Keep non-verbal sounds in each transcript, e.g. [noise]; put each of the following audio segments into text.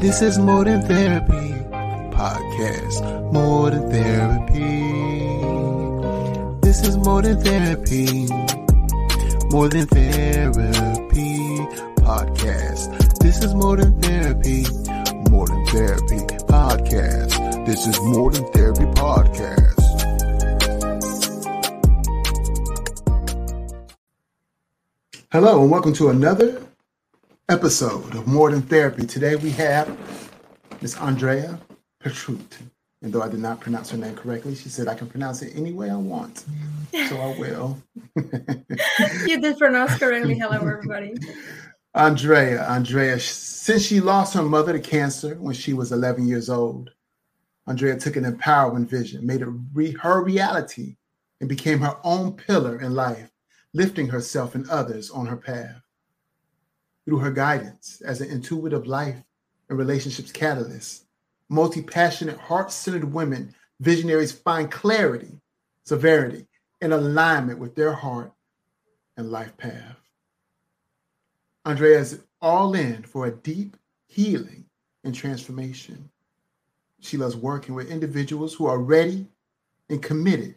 This is More Than Therapy podcast. More Than Therapy. This is More Than Therapy. More Than Therapy podcast. This is More Than Therapy. More Than Therapy podcast. This is More Than Therapy podcast. Hello and welcome to another episode of More Than Therapy. Today we have Miss Andrea Petrut. And though I did not pronounce her name correctly, she said I can pronounce it any way I want. So I will. [laughs] you did pronounce correctly. Hello, everybody. [laughs] Andrea, Andrea, since she lost her mother to cancer when she was 11 years old, Andrea took an empowering vision, made it re- her reality, and became her own pillar in life, lifting herself and others on her path. Through her guidance as an intuitive life and relationships catalyst, multi passionate, heart centered women, visionaries find clarity, severity, and alignment with their heart and life path. Andrea is all in for a deep healing and transformation. She loves working with individuals who are ready and committed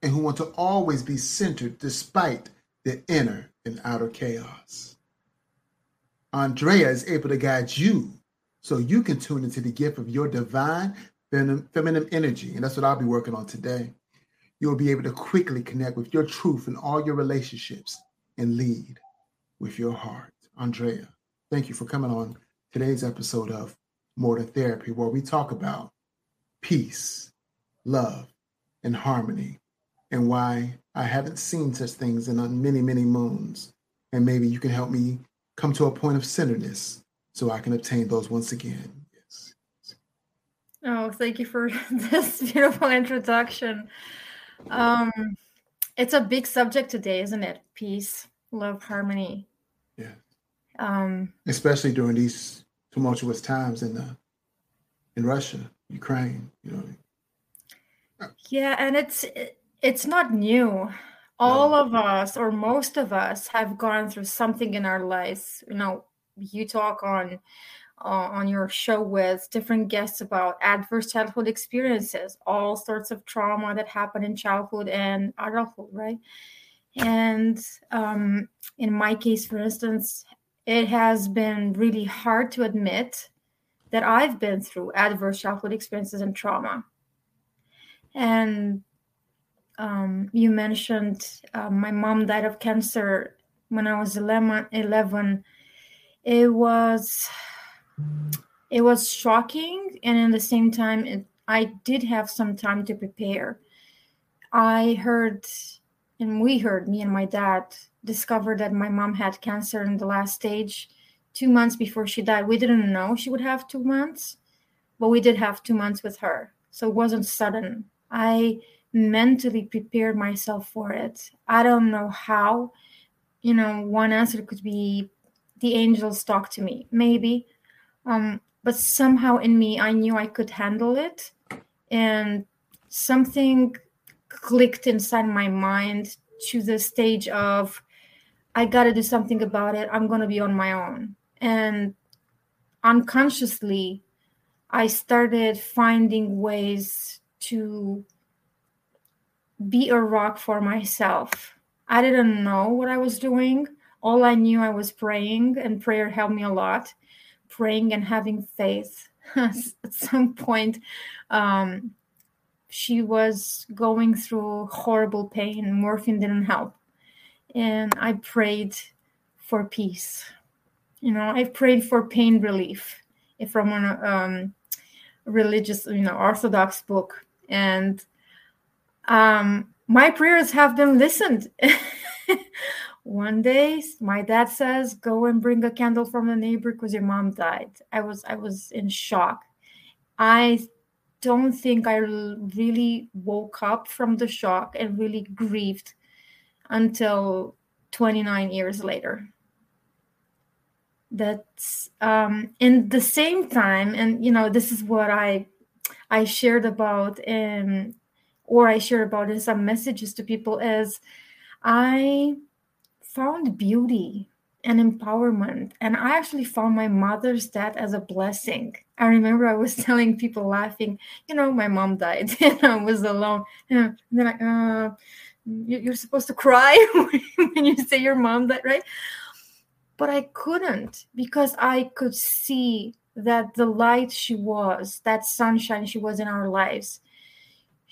and who want to always be centered despite the inner and outer chaos. Andrea is able to guide you so you can tune into the gift of your divine feminine energy. And that's what I'll be working on today. You'll be able to quickly connect with your truth in all your relationships and lead with your heart. Andrea, thank you for coming on today's episode of More Than Therapy, where we talk about peace, love, and harmony, and why I haven't seen such things in uh, many, many moons. And maybe you can help me come to a point of centeredness so I can obtain those once again. Yes. Oh, thank you for [laughs] this beautiful introduction. Um, it's a big subject today, isn't it? Peace, love, harmony. Yeah. Um, especially during these tumultuous times in the in Russia, Ukraine. You know. Yeah, and it's it's not new. All no. of us, or most of us, have gone through something in our lives. You know, you talk on uh, on your show with different guests about adverse childhood experiences, all sorts of trauma that happened in childhood and adulthood, right? And um, in my case, for instance, it has been really hard to admit that I've been through adverse childhood experiences and trauma. And um, you mentioned uh, my mom died of cancer when I was 11, 11 it was it was shocking and at the same time it, i did have some time to prepare. I heard and we heard me and my dad discovered that my mom had cancer in the last stage two months before she died. We didn't know she would have two months but we did have two months with her. So it wasn't sudden. I mentally prepared myself for it. I don't know how you know one answer could be the angels talk to me maybe. Um, but somehow in me i knew i could handle it. And something clicked inside my mind to the stage of i got to do something about it. I'm going to be on my own. And unconsciously i started finding ways to be a rock for myself i didn't know what i was doing all I knew I was praying, and prayer helped me a lot. Praying and having faith. [laughs] At some point, um, she was going through horrible pain. Morphine didn't help. And I prayed for peace. You know, I prayed for pain relief from a um, religious, you know, Orthodox book. And um, my prayers have been listened. [laughs] one day my dad says go and bring a candle from the neighbor because your mom died. I was i was in shock. I don't think i really woke up from the shock and really grieved until 29 years later. That's um in the same time and you know this is what i i shared about in or i share about in some messages to people is i found beauty and empowerment. And I actually found my mother's death as a blessing. I remember I was [laughs] telling people laughing, you know, my mom died [laughs] and I was alone. And then like, uh, you're supposed to cry [laughs] when you say your mom died, right? But I couldn't because I could see that the light she was, that sunshine she was in our lives,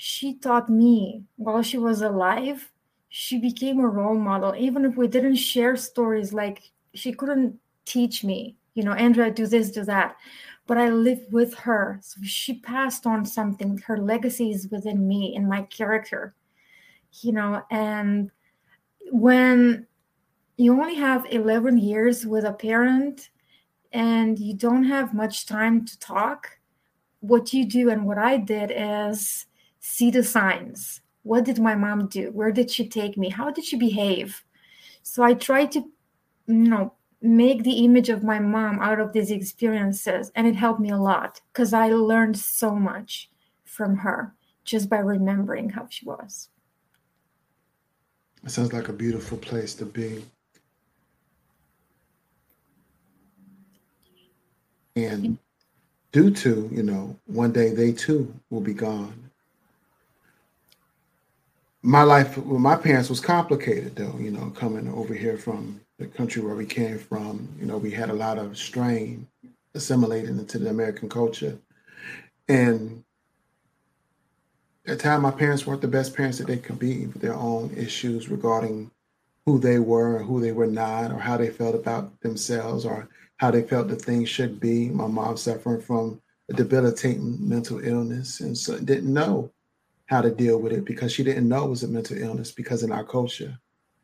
she taught me while she was alive. She became a role model even if we didn't share stories like she couldn't teach me you know andrea do this do that. But i lived with her. So she passed on something. Her legacy is within me in my character you know and when you only have 11 years with a parent and you don't have much time to talk what you do and what i did is see the signs. What did my mom do? Where did she take me? How did she behave? So i tried to you know make the image of my mom out of these experiences and it helped me a lot because i learned so much from her just by remembering how she was. It sounds like a beautiful place to be. And due to you know one day they too will be gone my life with my parents was complicated though you know coming over here from the country where we came from you know we had a lot of strain assimilating into the american culture. And at the time my parents weren't the best parents that they could be with their own issues regarding who they were and who they were not or how they felt about themselves or how they felt that things should be. My mom suffering from a debilitating mental illness and so didn't know how to deal with it because she didn't know it was a mental illness because in our culture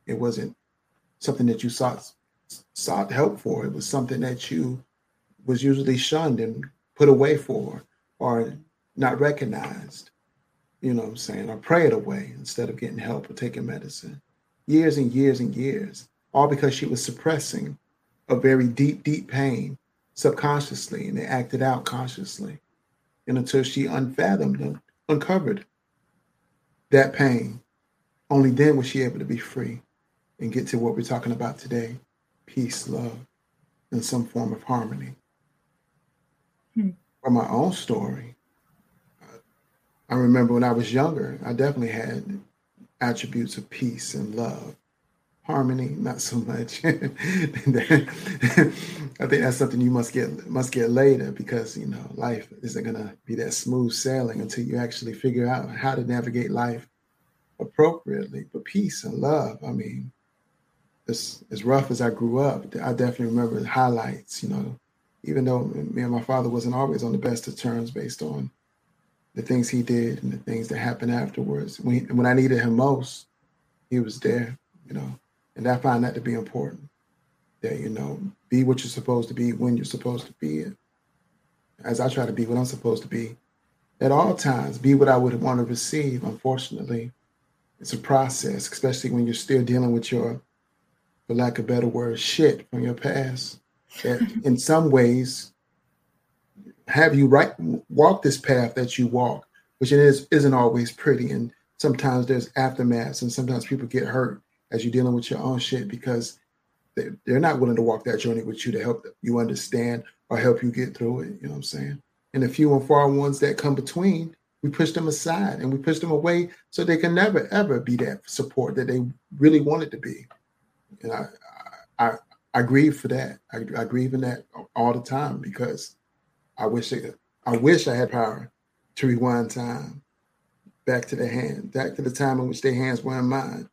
it wasn't something that you sought sought help for. It was something that you was usually shunned and put away for or not recognized you know what i'm saying or prayed away instead of getting help or taking medicine. Years and years and years all because she was suppressing a very deep deep pain subconsciously and it acted out consciously. And until she unfathomed uncovered that pain, only then was she able to be free and get to what we're talking about today peace, love, and some form of harmony. Hmm. For my own story, I remember when I was younger, I definitely had attributes of peace and love. Harmony, not so much. [laughs] I think that's something you must get must get later because you know life isn't gonna be that smooth sailing until you actually figure out how to navigate life appropriately. But peace and love, I mean, as as rough as I grew up, I definitely remember the highlights. You know, even though me and my father wasn't always on the best of terms based on the things he did and the things that happened afterwards. When he, when I needed him most, he was there. You know, and I find that to be important. That you know, be what you're supposed to be when you're supposed to be it. As I try to be what I'm supposed to be at all times, be what I would want to receive. Unfortunately, it's a process, especially when you're still dealing with your, for lack of better word, shit from your past. That [laughs] in some ways have you right walk this path that you walk, which it is isn't always pretty, and sometimes there's aftermaths, and sometimes people get hurt as you're dealing with your own shit because they, they're not willing to walk that journey with you to help you understand or help you get through it. You know what I'm saying? And the few and far ones that come between, we push them aside and we push them away so they can never ever be that support that they really wanted to be. And I I I grieve for that. I, I grieve in that all the time because I wish it, I wish I had power to rewind time back to the hand, back to the time in which their hands were in mine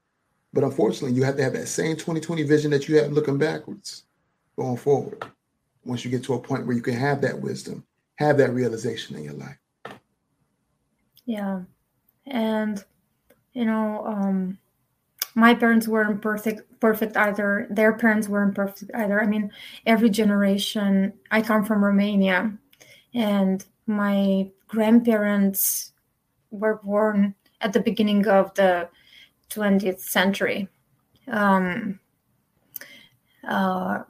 but unfortunately, you have to have that same 2020 vision that you have looking backwards, going forward. Once you get to a point where you can have that wisdom, have that realization in your life. Yeah. And, you know, um, my parents weren't perfect perfect either their parents weren't perfect either i mean every generation i come from romania and my grandparents were born at the beginning of the 20th century. Um, uh,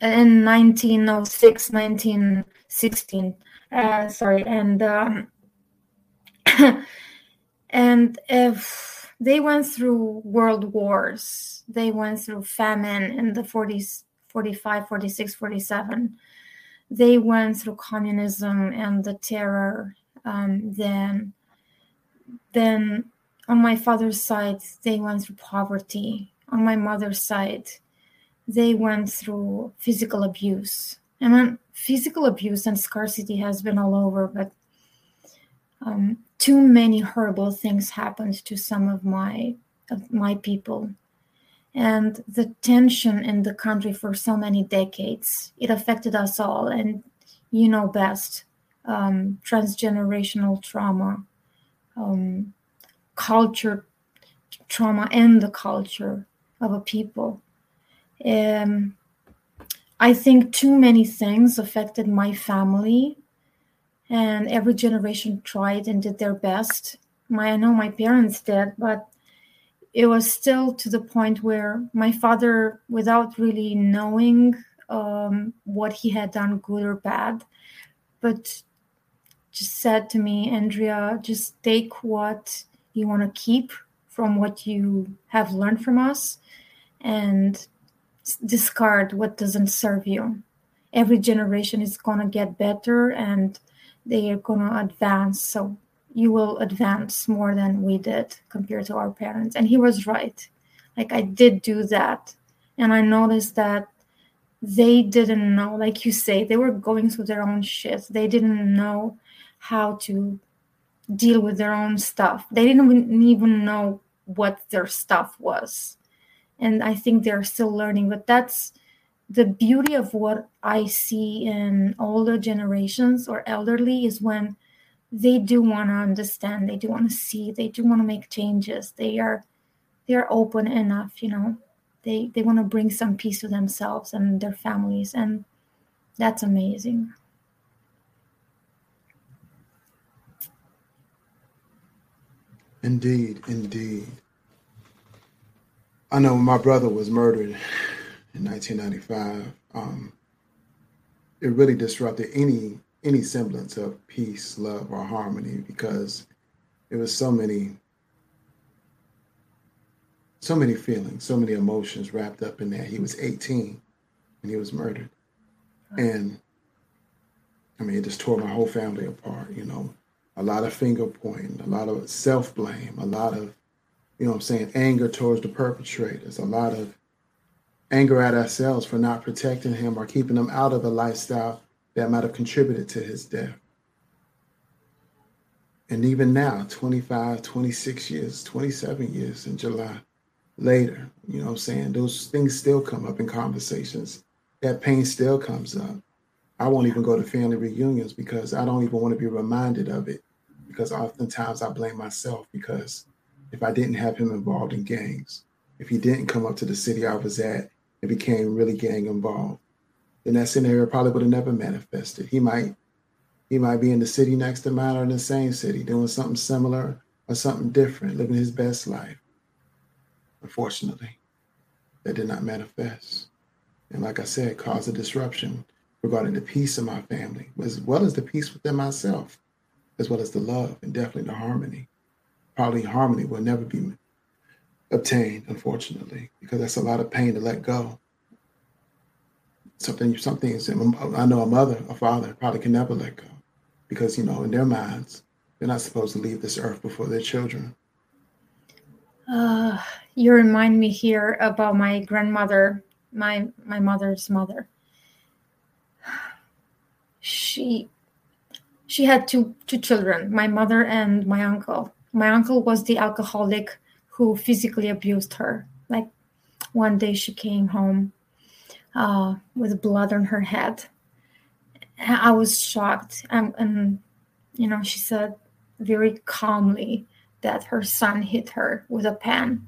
in 1906, 1916, uh, sorry, and um, [coughs] and if they went through world wars they went through famine in the 40s 45 46 47 they went through communism and the terror um, then then on my father's side they went through poverty. On my mother's side they went through physical abuse. And then physical abuse and scarcity has been all over but um, too many horrible things happened to some of my of my people. And the tension in the country for so many decades it affected us all. And you know best um, transgenerational trauma um, culture trauma and the culture of a people um, i think too many things affected my family and every generation tried and did their best. My I know my parents did, but it was still to the point where my father, without really knowing um, what he had done, good or bad, but just said to me, Andrea, just take what you want to keep from what you have learned from us and discard what doesn't serve you. Every generation is going to get better and they are going to advance so you will advance more than we did compared to our parents. And he was right. Like i did do that. And i noticed that they didn't know like you say they were going through their own shit. They didn't know how to deal with their own stuff they didn't even know what their stuff was and i think they're still learning but that's the beauty of what I see in older generations or elderly is when they do want to understand, they do want to see, they do want to make changes. They are they are open enough, you know. They they want to bring some peace to themselves and their families and that's amazing. Indeed, indeed. I know my brother was murdered in 1995, um, it really disrupted any any semblance of peace, love, or harmony because it was so many so many feelings, so many emotions wrapped up in that. He was 18 and he was murdered. And I mean, it just tore my whole family apart, you know. A lot of finger pointing, a lot of self blame, a lot of, you know I'm saying, anger towards the perpetrators, a lot of anger at ourselves for not protecting him or keeping him out of a lifestyle that might have contributed to his death. And even now, 25, 26 years, 27 years in July later, you know what I'm saying? Those things still come up in conversations. That pain still comes up. I won't even go to family reunions because I don't even want to be reminded of it. Because oftentimes I blame myself because if I didn't have him involved in gangs, if he didn't come up to the city I was at and became really gang involved, then that scenario probably would have never manifested. He might he might be in the city next to mine or in the same city doing something similar or something different, living his best life. Unfortunately, that did not manifest. And like I said, caused a disruption regarding the peace of my family, as well as the peace within myself, as well as the love and definitely the harmony. Probably harmony will never be obtained, unfortunately, because that's a lot of pain to let go. Something, something I know a mother, a father probably can never let go because, you know, in their minds, they're not supposed to leave this earth before their children. Uh, you remind me here about my grandmother, my my mother's mother. [sighs] She she had two two children, my mother and my uncle. My uncle was the alcoholic who physically abused her. Like one day she came home uh, with blood on her head. I was shocked. And, and, you know, she said very calmly that her son hit her with a pen.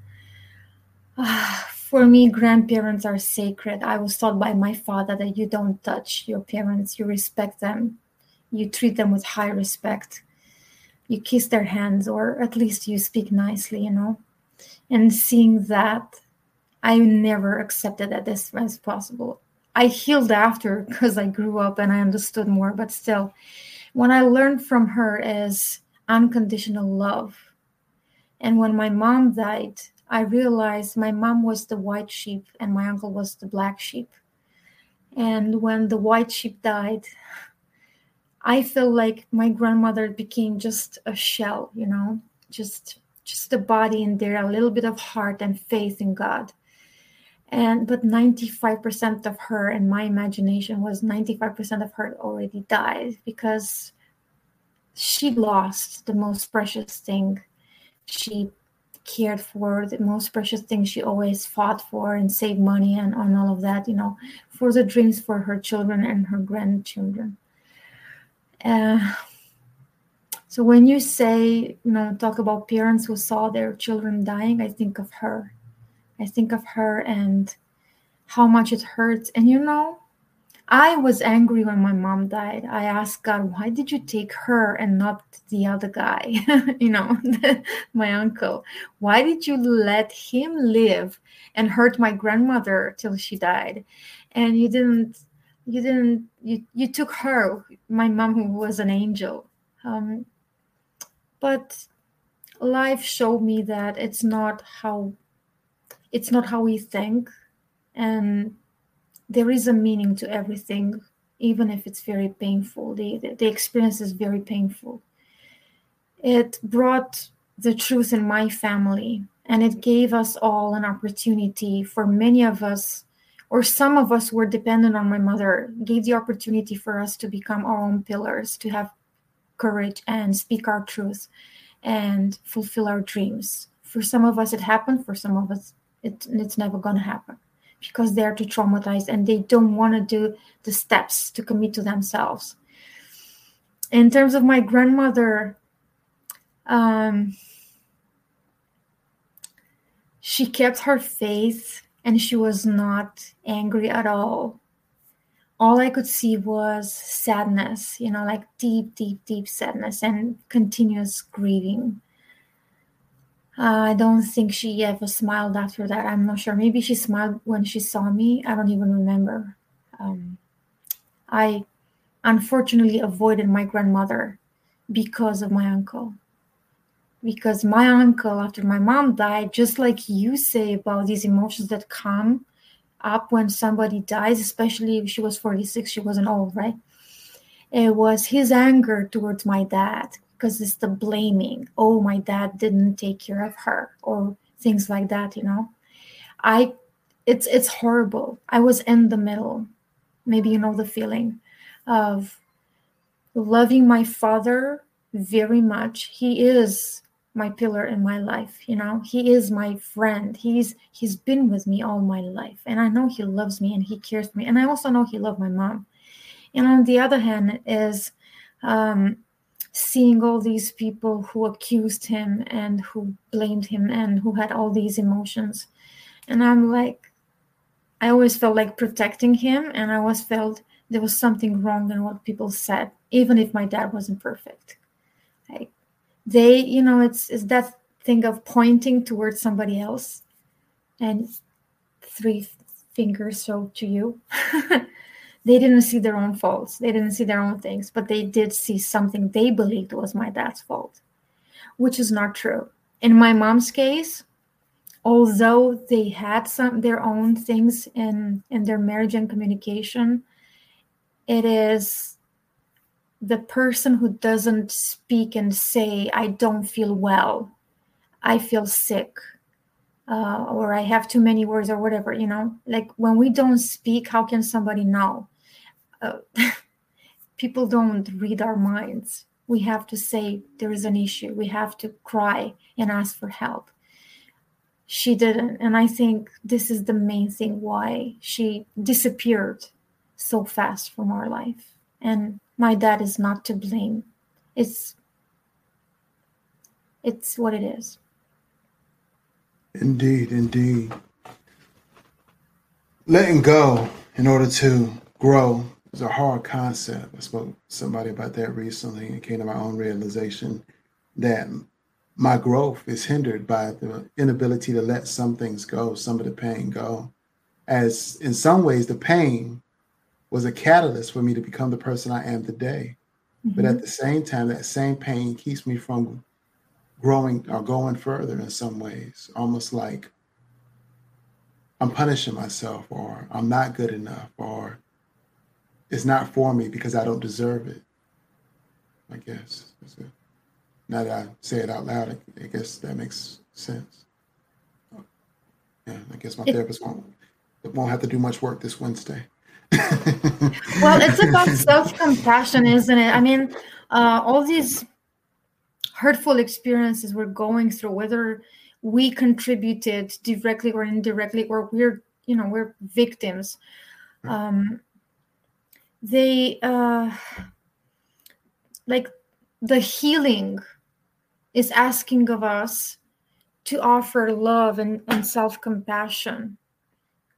Uh, [sighs] for me, grandparents are sacred. I was taught by my father that you don't touch your parents, you respect them, you treat them with high respect, you kiss their hands, or at least you speak nicely, you know? And seeing that i never accepted that this was possible. I healed after because i grew up and i understood more but still what i learned from her is unconditional love. And when my mom died, I realized my mom was the white sheep and my uncle was the black sheep. And when the white sheep died, I feel like my grandmother became just a shell, you know, just just a body in there, a little bit of heart and faith in God. And but 95% of her in my imagination was 95% of her already died because she lost the most precious thing she cared for the most precious thing she always fought for and saved money and on all of that you know for the dreams for her children and her grandchildren uh, so when you say you know talk about parents who saw their children dying i think of her i think of her and how much it hurts and you know I was angry when my mom died. I asked God, why did you take her and not the other guy? [laughs] you know, [laughs] my uncle. Why did you let him live and hurt my grandmother till she died? And you didn't, you didn't, you, you took her, my mom, who was an angel. Um, but life showed me that it's not how, it's not how we think. And there is a meaning to everything, even if it's very painful. The, the, the experience is very painful. It brought the truth in my family, and it gave us all an opportunity for many of us, or some of us were dependent on my mother, gave the opportunity for us to become our own pillars, to have courage and speak our truth and fulfill our dreams. For some of us, it happened. For some of us, it, it's never going to happen because they're too traumatized and they don't want to do the steps to commit to themselves. In terms of my grandmother, um, she kept her faith and she was not angry at all. All I could see was sadness, you know, like deep, deep, deep sadness and continuous grieving. Uh, I don't think she ever smiled after that. I'm not sure. Maybe she smiled when she saw me. I don't even remember. Um, I unfortunately avoided my grandmother because of my uncle. Because my uncle, after my mom died, just like you say about these emotions that come up when somebody dies, especially if she was 46, she wasn't old, right? It was his anger towards my dad because it's the blaming. Oh my dad didn't take care of her or things like that you know? I it's it's horrible. I was in the middle maybe you know the feeling of loving my father very much. He is my pillar in my life you know he is my friend he's he's been with me all my life and i know he loves me and he cares for me and i also know he loved my mom and on the other hand is um seeing all these people who accused him and who blamed him and who had all these emotions. And I'm like, I always felt like protecting him, and I always felt there was something wrong in what people said, even if my dad wasn't perfect. They, you know, it's it's that thing of pointing towards somebody else and three fingers so to you. [laughs] they didn't see their own faults they didn't see their own things but they did see something they believed was my dad's fault which is not true in my mom's case although they had some their own things in in their marriage and communication it is the person who doesn't speak and say i don't feel well i feel sick uh, or i have too many words or whatever you know like when we don't speak how can somebody know uh, [laughs] people don't read our minds. We have to say there is an issue. We have to cry and ask for help. She didn't. And I think this is the main thing why she disappeared so fast from our life. And my dad is not to blame. It's it's what it is. Indeed, indeed. Letting go in order to grow is a hard concept. I spoke to somebody about that recently and came to my own realization that my growth is hindered by the inability to let some things go, some of the pain go. As in some ways, the pain was a catalyst for me to become the person I am today. Mm-hmm. But at mm-hmm. the same time, that same pain keeps me from growing or going further in some ways, almost like I'm punishing myself or I'm not good enough or it's not for me because I don't deserve it. I guess. Now that I say it out loud, I guess that makes sense. Yeah, I guess my therapist won't won't have to do much work this Wednesday. [laughs] well, it's about self compassion, isn't it? I mean, uh, all these hurtful experiences we're going through, whether we contributed directly or indirectly, or we're, you know, we're victims. Um, they uh, like the healing is asking of us to offer love and, and self compassion.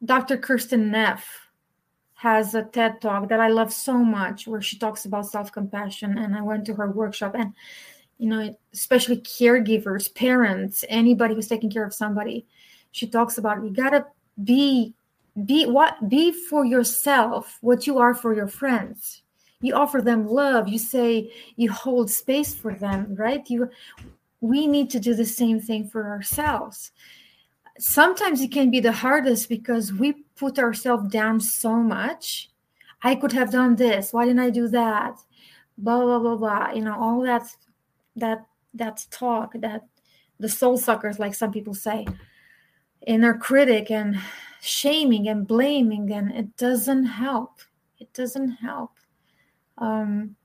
Dr. Kristin Neff has a TED talk that I love so much where she talks about self compassion. And I went to her workshop, and you know, especially caregivers, parents, anybody who's taking care of somebody, she talks about you gotta be be what be for yourself what you are for your friends. You offer them love. You say you hold space for them right? You we need to do the same thing for ourselves sometimes it can be the hardest because we put ourselves down so much. I could have done this. Why didn't i do that? Blah blah blah blah. You know all that that that talk that the soul suckers like some people say inner critic and shaming and blaming and it doesn't help. It doesn't help. Um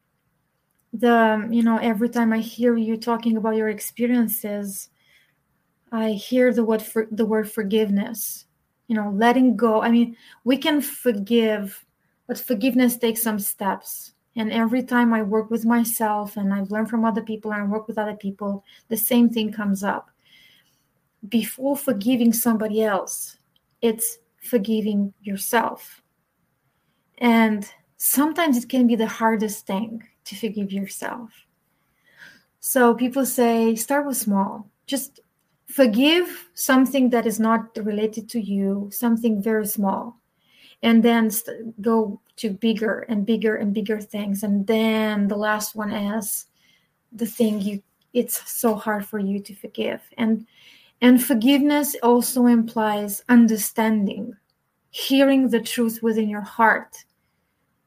the you know every time i hear you talking about your experiences i hear the word for the word forgiveness you know letting go i mean we can forgive but forgiveness takes some steps and every time i work with myself and i've learned from other people and i work with other people the same thing comes up before forgiving somebody else it's forgiving yourself. And sometimes it can be the hardest thing to forgive yourself. So people say, start with small. Just forgive something that is not related to you, something very small, and then go to bigger and bigger and bigger things. And then the last one is the thing you it's so hard for you to forgive. And and forgiveness also implies understanding, hearing the truth within your heart,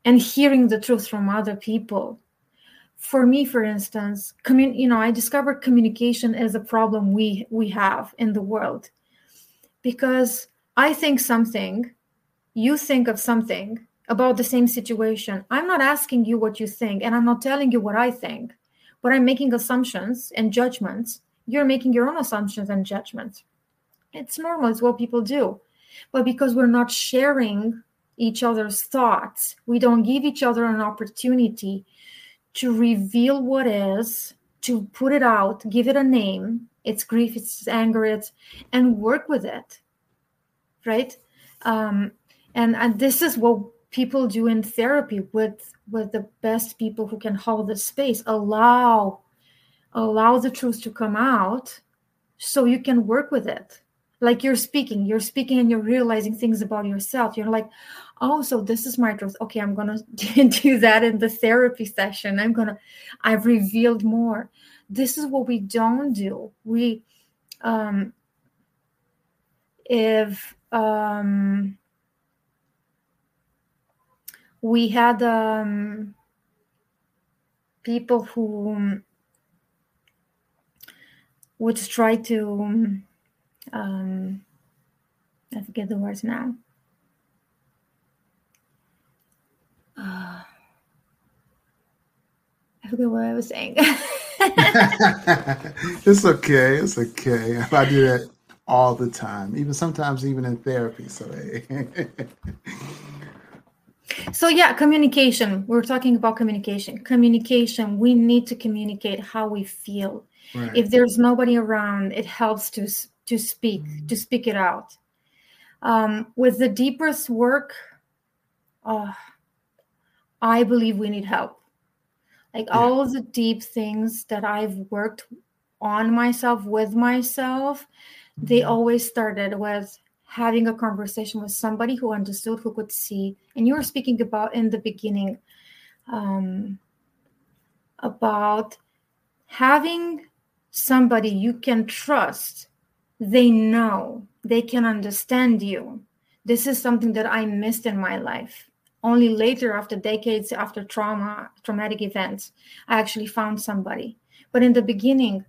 and hearing the truth from other people. For me, for instance, commun- you know, I discovered communication as a problem we we have in the world, because I think something, you think of something about the same situation. I'm not asking you what you think, and I'm not telling you what I think, but I'm making assumptions and judgments you're making your own assumptions and judgments. It's normal, it's what people do. But because we're not sharing each other's thoughts, we don't give each other an opportunity to reveal what is, to put it out, give it a name. It's grief, it's anger, it's and work with it. Right? Um, and, and this is what people do in therapy with with the best people who can hold the space allow allow the truth to come out so you can work with it like you're speaking you're speaking and you're realizing things about yourself you're like oh so this is my truth okay i'm gonna [laughs] do that in the therapy session. I'm gonna i've revealed more. This is what we don't do. We um if um we had um people who would try to um, I forget the words now. I forget what I was saying. [laughs] it's okay. It's okay. [laughs] I do that all the time, even sometimes even in therapy. So [laughs] so yeah, communication. We're talking about communication. Communication. We need to communicate how we feel Right. If there's nobody around, it helps to to speak mm-hmm. to speak it out. Um, with the deepest work, uh, I believe we need help. Like yeah. all the deep things that I've worked on myself with myself, mm-hmm. they always started with having a conversation with somebody who understood, who could see. And you were speaking about in the beginning um, about having somebody you can trust, they know, they can understand you. This is something that I missed in my life. Only later, after decades after trauma, traumatic events, I actually found somebody. But in the beginning,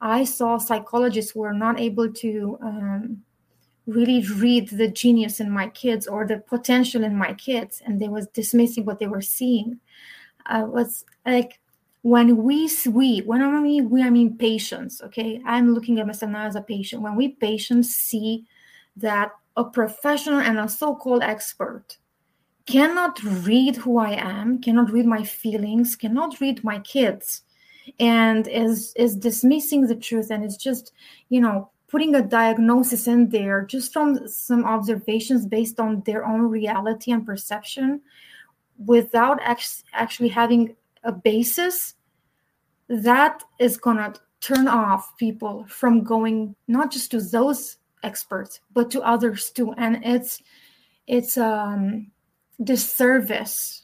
I saw psychologists were not able to um, really read the genius in my kids or the potential in my kids, and they was dismissing what they were seeing. I was like, when we we when I mean we I mean patients. Okay, I'm looking at myself now as a patient. When we patients see that a professional and a so-called expert cannot read who I am, cannot read my feelings, cannot read my kids, and is is dismissing the truth and is just, you know, putting a diagnosis in there just from some observations based on their own reality and perception without act- actually having a basis that is going to turn off people from going not just to those experts but to others too. And it's it's um disservice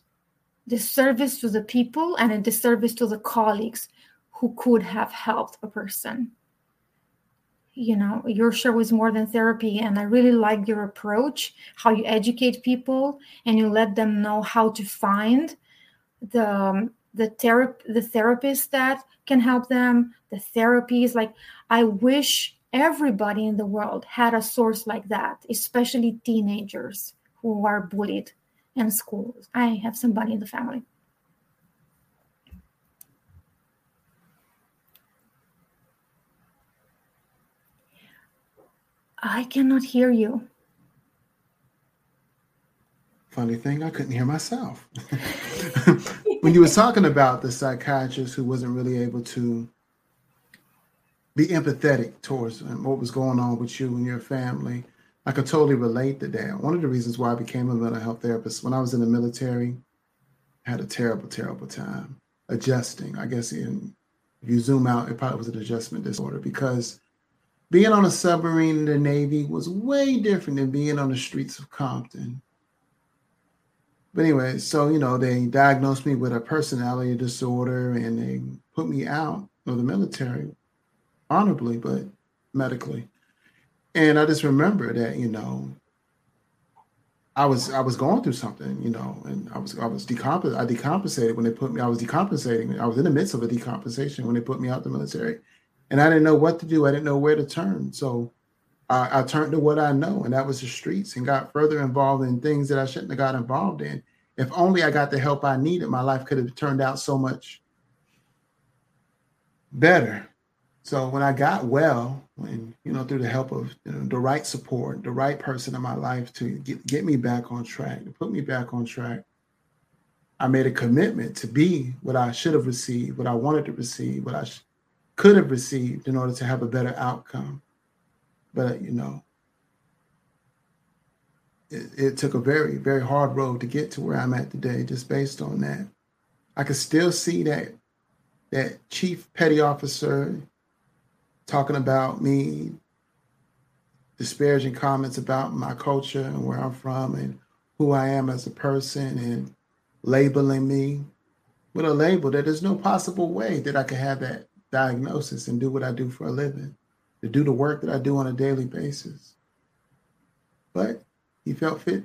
disservice to the people and a disservice to the colleagues who could have helped a person. You know your show is more than therapy and i really like your approach how you educate people and you let them know how to find the um, the therap- the therapist that can help them the therapies. Like i wish everybody in the world had a source like that especially teenagers who are bullied in schools. I have somebody in the family. I cannot hear you. Funny thing, I couldn't hear myself. [laughs] when you were talking about the psychiatrist who wasn't really able to be empathetic towards what was going on with you and your family, I could totally relate to that. One of the reasons why I became a mental health therapist when I was in the military, I had a terrible, terrible time adjusting. I guess in, if you zoom out, it probably was an adjustment disorder because being on a submarine in the Navy was way different than being on the streets of Compton. But anyway, so you know, they diagnosed me with a personality disorder and they put me out of the military honorably, but medically. And I just remember that, you know, I was I was going through something, you know, and I was I was decompens I decompensated when they put me. I was decompensating. I was in the midst of a decompensation when they put me out the military, and I didn't know what to do. I didn't know where to turn. So I, I turned to what I know, and that was the streets, and got further involved in things that I shouldn't have got involved in. If only I got the help I needed, my life could have turned out so much better. So when I got well, when you know through the help of you know, the right support, the right person in my life to get, get me back on track, to put me back on track, I made a commitment to be what I should have received, what I wanted to receive, what I sh- could have received in order to have a better outcome. But you know, it, it took a very very hard road to get to where I'm at today, just based on that. I can still see that that chief petty officer talking about me, disparaging comments about my culture and where I'm from and who I am as a person and labeling me with a label that there's no possible way that I could have that diagnosis and do what I do for a living, to do the work that I do on a daily basis. But he felt fit.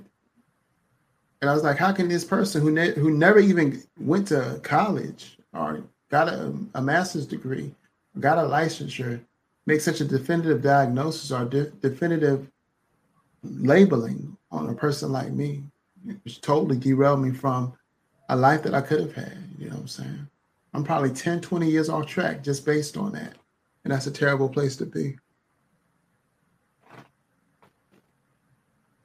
And I was like, how can this person who, ne- who never even went to college or got a, a master's degree, got a licensure, make such a definitive diagnosis or de- definitive labeling on a person like me, which totally derailed me from a life that I could have had. You know what I'm saying? I'm probably 10, 20 years off track just based on that. And that's a terrible place to be.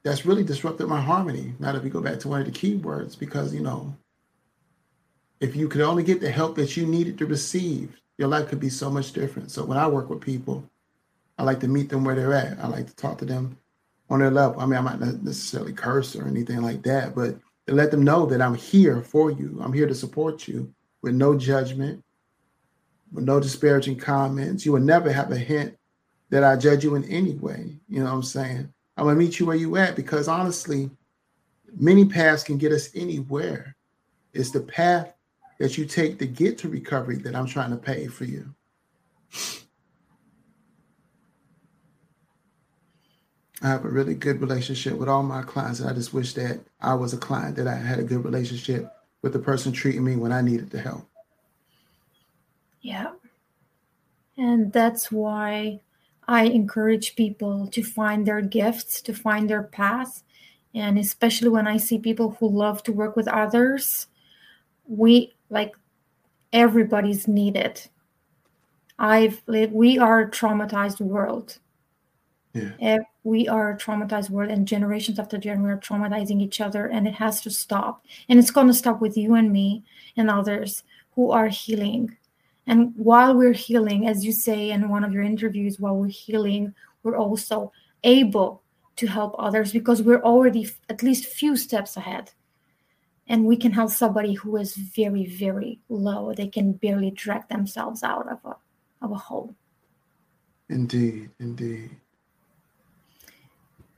That's really disrupted my harmony. Now that we go back to one of the key words, because you know, if you could only get the help that you needed to receive your life could be so much different. So when I work with people, I like to meet them where they're at. I like to talk to them on their level. I mean, I might not necessarily curse or anything like that, but to let them know that I'm here for you. I'm here to support you with no judgment, with no disparaging comments. You will never have a hint that I judge you in any way. You know what I'm saying? I'm gonna meet you where you at because honestly, many paths can get us anywhere. It's the path that you take to get to recovery that I'm trying to pay for you. I have a really good relationship with all my clients, and I just wish that I was a client that I had a good relationship with the person treating me when I needed the help. Yeah. And that's why I encourage people to find their gifts, to find their path. And especially when I see people who love to work with others, we like everybody's needed. I've lived, we are a traumatized world. Yeah. Eh, we are a traumatized world, and generations after generation, we're traumatizing each other, and it has to stop. And it's going to stop with you and me and others who are healing. And while we're healing, as you say in one of your interviews, while we're healing, we're also able to help others because we're already at least few steps ahead and we can help somebody who is very very low. They can barely drag themselves out of a of a hole. Indeed indeed.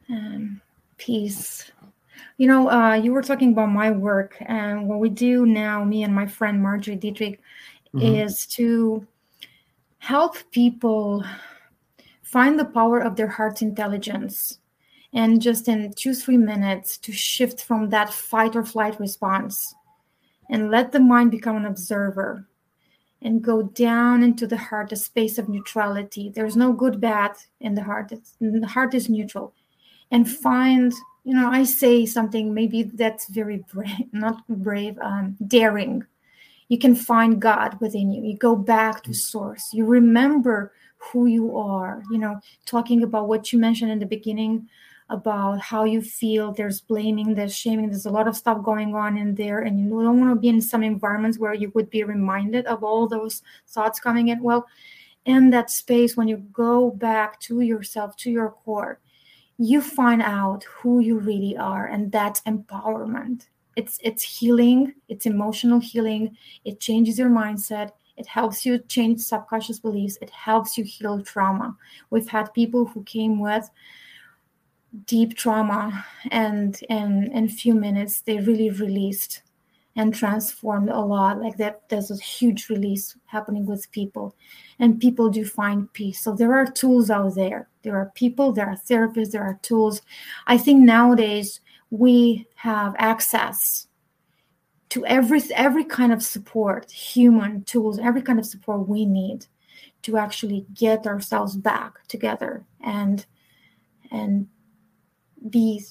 Um, peace. You know uh, you were talking about my work and what we do now me and my friend marjorie dietrich mm-hmm. is to help people find the power of their heart's intelligence and just in two, three minutes to shift from that fight or flight response and let the mind become an observer and go down into the heart, a space of neutrality. There's no good, bad in the heart. It's, the heart is neutral. And find, you know, I say something maybe that's very brave, not brave, um, daring. You can find God within you. You go back to source. You remember who you are. You know, talking about what you mentioned in the beginning about how you feel. There's blaming, there's shaming, there's a lot of stuff going on in there. And you don't want to be in some environments where you would be reminded of all those thoughts coming in. Well, in that space, when you go back to yourself, to your core, you find out who you really are. And that's empowerment. It's it's healing, it's emotional healing, it changes your mindset, it helps you change subconscious beliefs. It helps you heal trauma. We've had people who came with deep trauma and in in few minutes they really released and transformed a lot. Like that there's a huge release happening with people and people do find peace. So there are tools out there. There are people there are therapists there are tools. I think nowadays we have access to every every kind of support human tools every kind of support we need to actually get ourselves back together and and be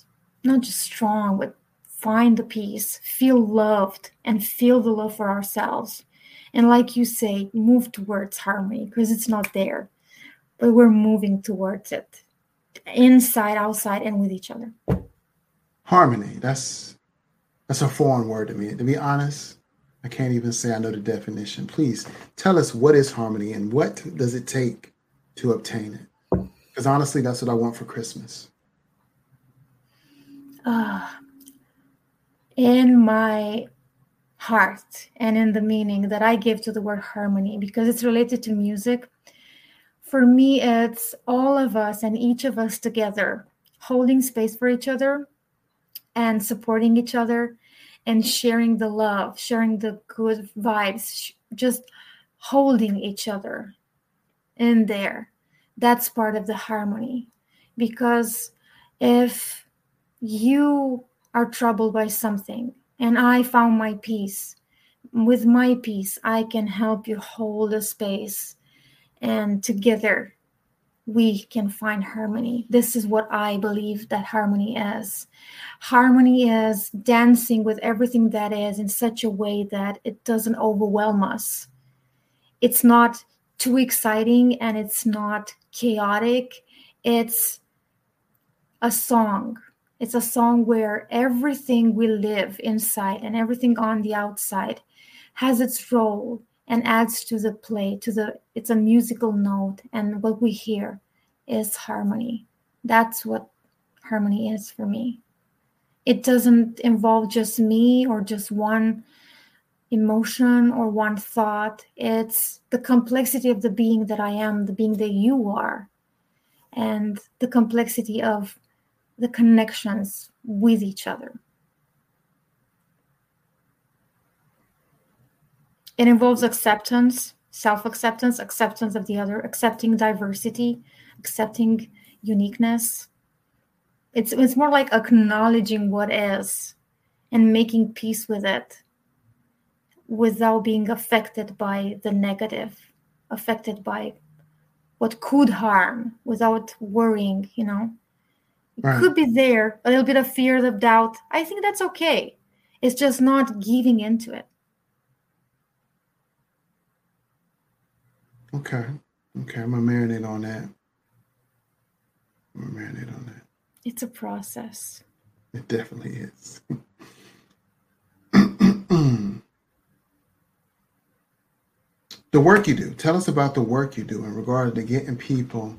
not just strong, but find the peace, feel loved, and feel the love for ourselves. And like you say, move towards harmony because it's not there, but we're moving towards it inside, outside, and with each other. Harmony. That's that's a foreign word to me. To be honest, I can't even say I know the definition. Please tell us what is harmony and what does it take to obtain it? Because honestly, that's what I want for Christmas uh, [sighs] in my heart and in the meaning that I give to the word harmony because it's related to music. For me, it's all of us and each of us together holding space for each other and supporting each other and sharing the love, sharing the good vibes, just holding each other in there. That's part of the harmony. Because if you are troubled by something and I found my peace. With my peace, I can help you hold a space and together we can find harmony. This is what I believe that harmony is. Harmony is dancing with everything that is in such a way that it doesn't overwhelm us. It's not too exciting and it's not chaotic. It's a song it's a song where everything we live inside and everything on the outside has its role and adds to the play, to the it's a musical note, and what we hear is harmony. That's what harmony is for me. It doesn't involve just me or just one emotion or one thought. It's the complexity of the being that I am, the being that you are, and the complexity of the connections with each other. It involves acceptance, self acceptance, acceptance of the other, accepting diversity, accepting uniqueness, It's it's more like acknowledging what is and making peace with it without being affected by the negative, affected by what could harm without worrying, you know. It right. could be there, a little bit of fear, of doubt. I think that's okay. It's just not giving into it. Okay. Okay. I'm gonna marinate on that. I'm gonna marinate on that. It's a process. It definitely is. [clears throat] the work you do. Tell us about the work you do in regard to getting people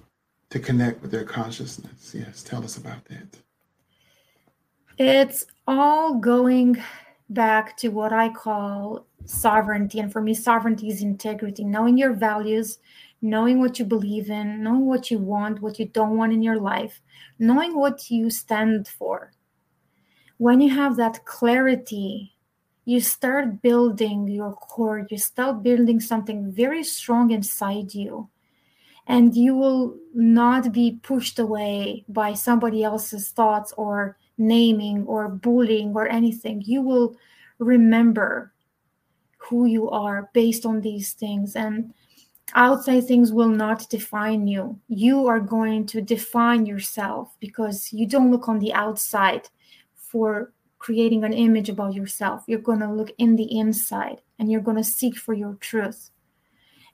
to connect with their consciousness. Yes, tell us about that. It's all going back to what I call sovereignty. And for me, sovereignty is integrity, knowing your values, knowing what you believe in, knowing what you want, what you don't want in your life, knowing what you stand for. When you have that clarity you start building your core, you start building something very strong inside you. And you will not be pushed away by somebody else's thoughts or naming or bullying or anything. You will remember who you are based on these things. And outside things will not define you. You are going to define yourself because you don't look on the outside for creating an image about yourself. You're going to look in the inside and you're going to seek for your truth.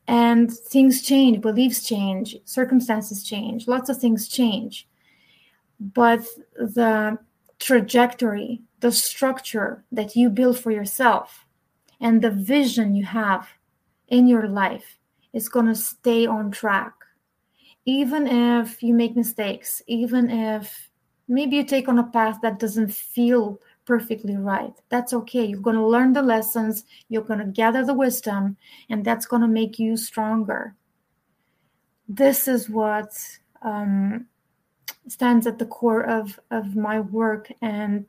And things change, beliefs change, circumstances change, lots of things change. But the trajectory, the structure that you build for yourself, and the vision you have in your life is going to stay on track. Even if you make mistakes, even if maybe you take on a path that doesn't feel perfectly right. That's okay. You're going to learn the lessons, you're going to gather the wisdom, and that's going to make you stronger. This is what um, stands at the core of, of my work and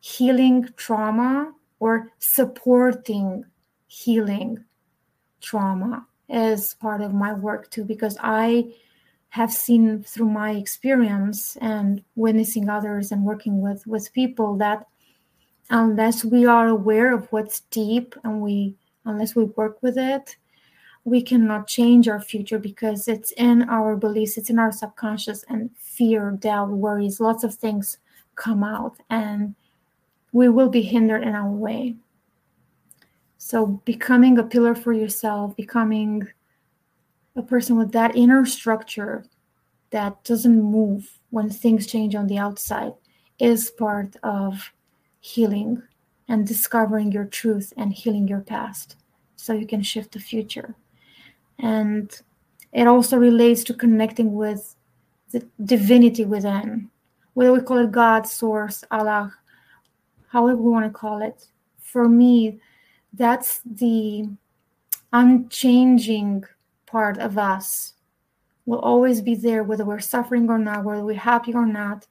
healing trauma or supporting healing trauma is part of my work too, because I have seen through my experience and witnessing others and working with with people that unless we are aware of what's deep and we unless we work with it we cannot change our future because it's in our beliefs it's in our subconscious and fear doubt worries. Lots of things come out and we will be hindered in our way. So becoming a pillar for yourself becoming a person with that inner structure that doesn't move when things change on the outside is part of healing and discovering your truth and healing your past so you can shift the future. And it also relates to connecting with the divinity within, whether we call it God, Source, Allah, however we want to call it. For me, that's the unchanging part of us will always be there whether we're suffering or not whether we're happy or not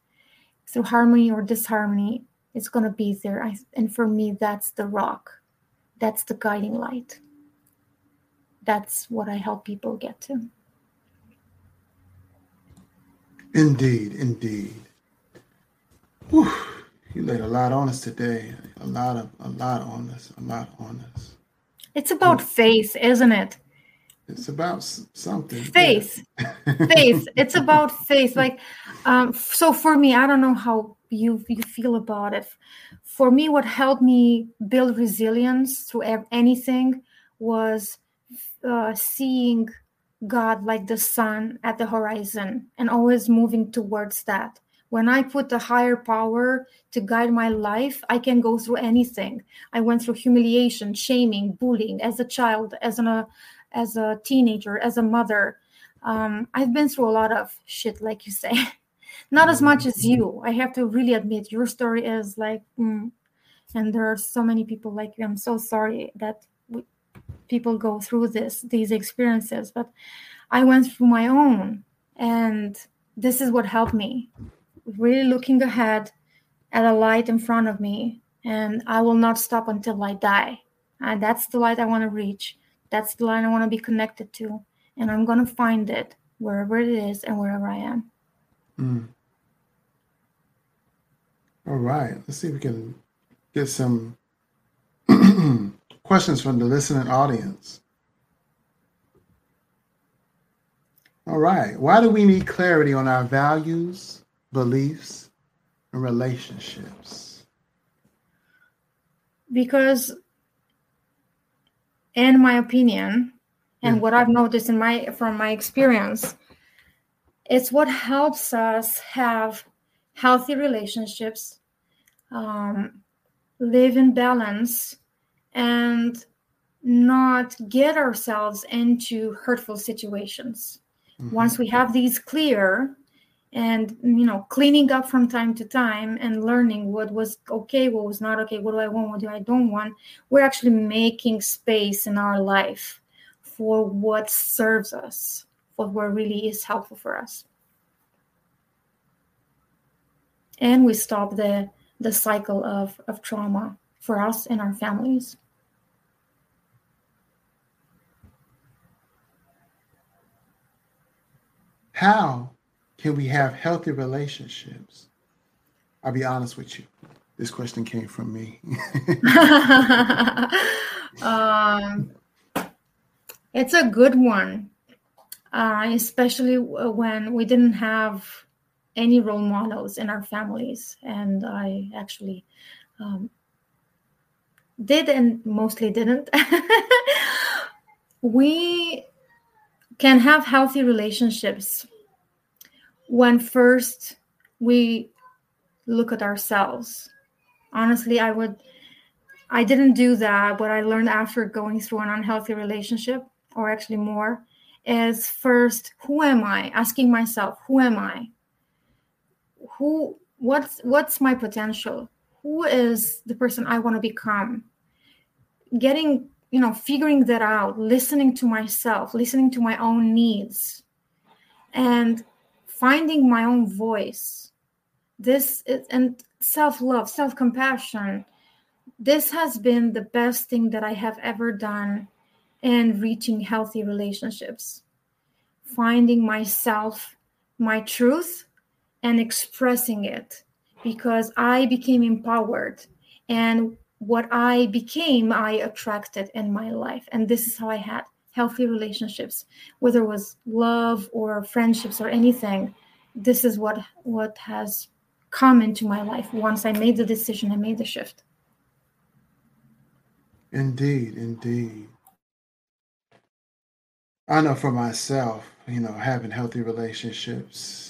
through harmony or disharmony it's going to be there. I, and for me, that's the rock. That's the guiding light. That's what I help people get to. Indeed, indeed. Whew. You laid a lot on us today. A lot of a lot on us. A lot on us. It's about faith, isn't it? It's about something. Faith. Yeah. faith. It's about faith. Like, um, so for me, I don't know how you you feel about it. For me, what helped me build resilience through anything was uh, seeing God like the sun at the horizon and always moving towards that. When I put the higher power to guide my life, I can go through anything. I went through humiliation, shaming, bullying as a child, as an uh, as a teenager, as a mother. Um, I've been through a lot of shit, like you say. [laughs] not as much as you. I have to really admit your story is like mm, and there are so many people like you. I'm so sorry that we, people go through this these experiences but i went through my own and this is what helped me. Really looking ahead at a light in front of me and i will not stop until i die. And that's the light i want to reach. That's the light i want to be connected to and i'm going to find it wherever it is and wherever i am mm. All right. Let's see if we can get some [clears throat] questions from the listening audience. All right. Why do we need clarity on our values, beliefs, and relationships? Because, in my opinion, and yeah. what I've noticed in my from my experience, it's what helps us have healthy relationships, um, live in balance, and not get ourselves into hurtful situations. Mm-hmm. Once we have these clear and you know cleaning up from time to time and learning what was okay what was not okay what do i want what do i don't want we're actually making space in our life for what serves us what really is helpful for us and we stop the the cycle of of trauma for us and our families How can we have healthy relationships? I'll be honest with you. This question came from me. [laughs] um, it's a good one, uh, especially when we didn't have any role models in our families. And I actually um, did and mostly didn't. [laughs] we can have healthy relationships when first we look at ourselves. Honestly, I would I didn't do that. but I learned after going through an unhealthy relationship, or actually more, is first, who am I? Asking myself, who am I? Who what's what's my potential? Who is the person I want to become? Getting you know figuring that out listening to myself listening to my own needs and finding my own voice this is, and self-love self-compassion this has been the best thing that i have ever done in reaching healthy relationships finding myself my truth and expressing it because i became empowered and what I became, I attracted in my life. And this is how I had healthy relationships, whether it was love or friendships or anything. This is what what has come into my life once I made the decision, I made the shift. Indeed, indeed. I know for myself, you know, having healthy relationships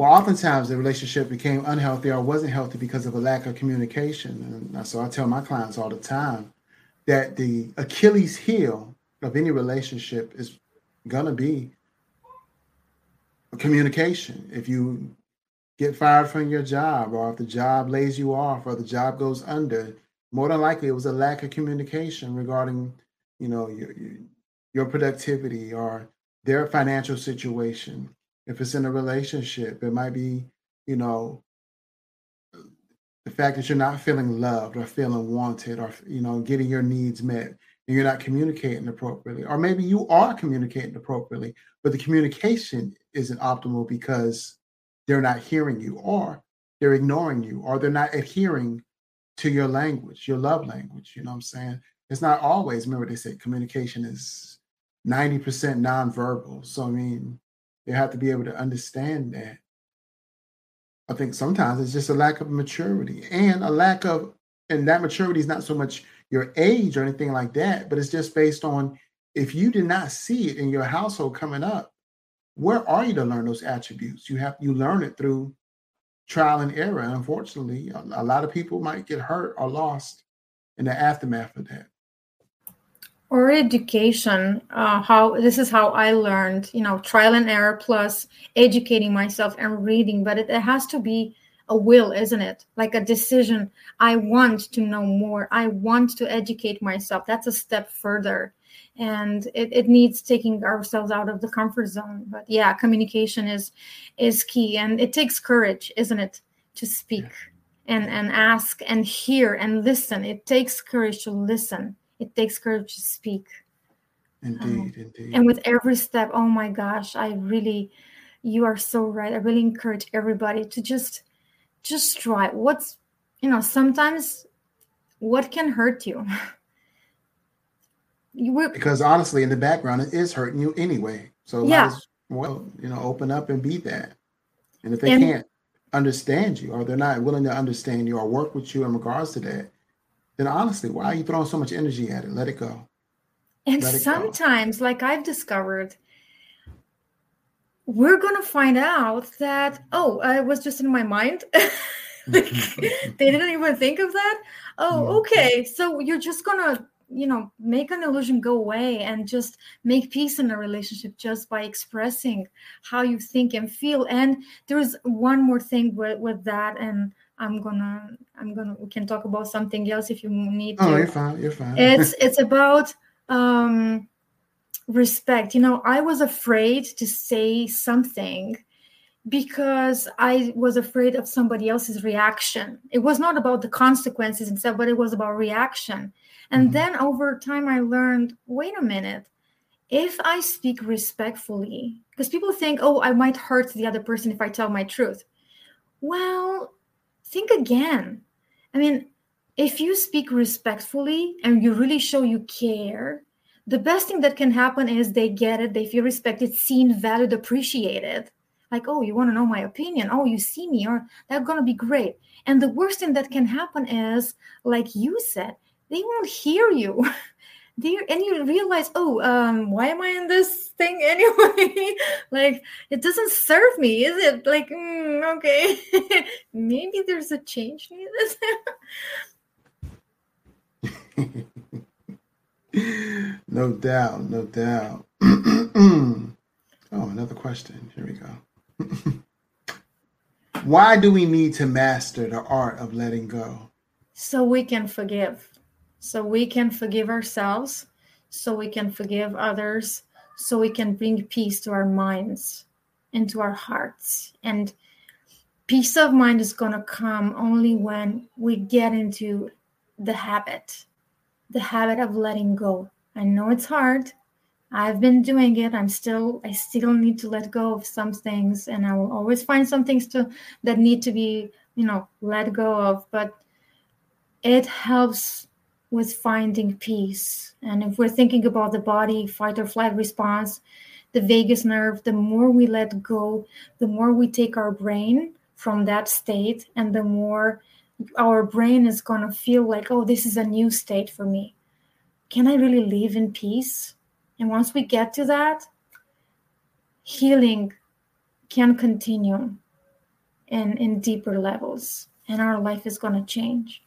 well, oftentimes the relationship became unhealthy or wasn't healthy because of a lack of communication. And so I tell my clients all the time that the Achilles heel of any relationship is going to be communication. If you get fired from your job, or if the job lays you off, or the job goes under, more than likely it was a lack of communication regarding, you know, your your productivity or their financial situation if it's in a relationship, it might be, you know, the fact that you're not feeling loved or feeling wanted or, you know, getting your needs met and you're not communicating appropriately. Or maybe you are communicating appropriately, but the communication isn't optimal because they're not hearing you or they're ignoring you or they're not adhering to your language, your love language. You know what I'm saying? It's not always, remember, they say communication is 90% nonverbal. So, I mean, you have to be able to understand that. I think sometimes it's just a lack of maturity and a lack of, and that maturity is not so much your age or anything like that, but it's just based on if you did not see it in your household coming up, where are you to learn those attributes? You have you learn it through trial and error. And unfortunately, a, a lot of people might get hurt or lost in the aftermath of that. Or education uh, how this is how i learned you know trial and error plus educating myself and reading but it, it, has to be a will isn't it? Like a decision. I want to know more. I want to educate myself. That's a step further and it, it needs taking ourselves out of the comfort zone but yeah communication is is key and it takes courage isn't it to speak yeah. and and ask and hear and listen it takes courage to listen it takes courage to speak indeed um, indeed and with every step oh my gosh i really you are so right. I really encourage everybody to just just try. What's you know, sometimes what can hurt you? [laughs] you because honestly, in the background, it is hurting you anyway. So yeah. well, you know, open up and be that. And if they and, can't understand you or they're not willing to understand you or work with you in regards to that, then honestly, why are you throwing so much energy at it? Let it go. And sometimes, go. like I've discovered, we're to find out that, oh, it was just in my mind. [laughs] [laughs] they didn't even think of that. Oh, mm-hmm. okay. So you're just to, you know, make an illusion go away and just make peace in a relationship just by expressing how you think and feel. And there's one more thing with, with that. And I'm gonna, I'm gonna, we can talk about something else if you need oh, to. You're fine. You're fine. it's, it's about, um, respect. You know, I was afraid to say something because I was afraid of somebody else's reaction. It was not about the consequences and stuff, but it was about reaction. And mm-hmm. then over time, I learned wait a minute, if I speak respectfully, because people think, oh, I might hurt the other person if I tell my truth. Well, think again. I mean, if you speak respectfully and you really show you care, the best thing that can happen is they get it, they feel respected, seen, valued, appreciated. Like, oh, you want to know my opinion? Oh, you see me, or that's gonna be great. And the worst thing that can happen is, like you said, they won't hear you. [laughs] they and you realize, oh, um, why am I in this thing [laughs] anyway? like, it doesn't serve me, is it? Like, mm, okay, [laughs] maybe there's a change needed. no doubt, no doubt. [clears throat] oh, another question. Here we go. Why do we need to master the art of letting go? So we can forgive. So we can forgive ourselves. So we can forgive others. So we can bring peace to our minds and to our hearts. And peace of mind is going to come only when we get into the habit the habit of letting go. I know it's hard. I've been doing it. I'm still I still need to let go of some things and I will always find some things to that need to be, you know, let go of, but it helps with finding peace. And if we're thinking about the body fight or flight response, the vagus nerve, the more we let go, the more we take our brain from that state and the more our brain is going to feel like, oh, this is a new state for me. Can I really live in peace? And once we get to that, healing can continue in, in deeper levels and our life is going to change.